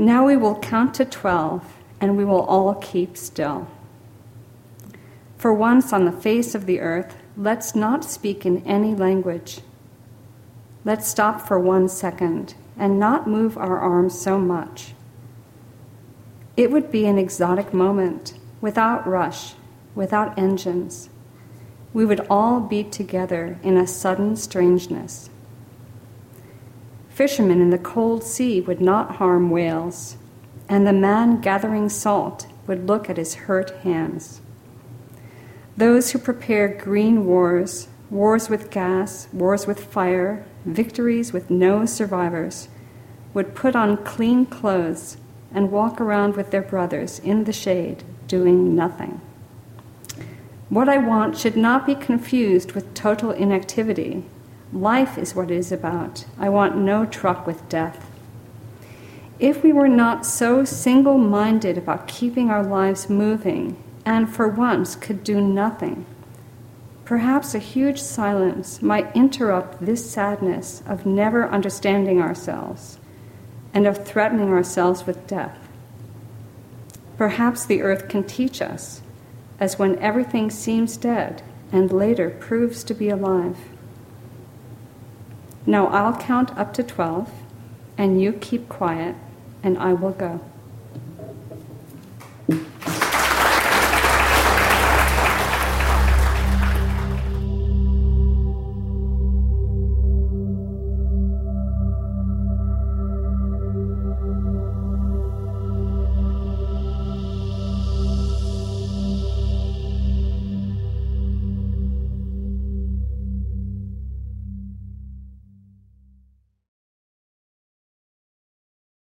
Now we will count to twelve, and we will all keep still. For once on the face of the earth, let's not speak in any language. Let's stop for one second and not move our arms so much. It would be an exotic moment, without rush, without engines. We would all be together in a sudden strangeness. Fishermen in the cold sea would not harm whales, and the man gathering salt would look at his hurt hands. Those who prepare green wars, wars with gas, wars with fire, victories with no survivors, would put on clean clothes and walk around with their brothers in the shade, doing nothing. What I want should not be confused with total inactivity. Life is what it is about. I want no truck with death. If we were not so single minded about keeping our lives moving and for once could do nothing, perhaps a huge silence might interrupt this sadness of never understanding ourselves and of threatening ourselves with death. Perhaps the earth can teach us, as when everything seems dead and later proves to be alive. Now I'll count up to 12, and you keep quiet, and I will go.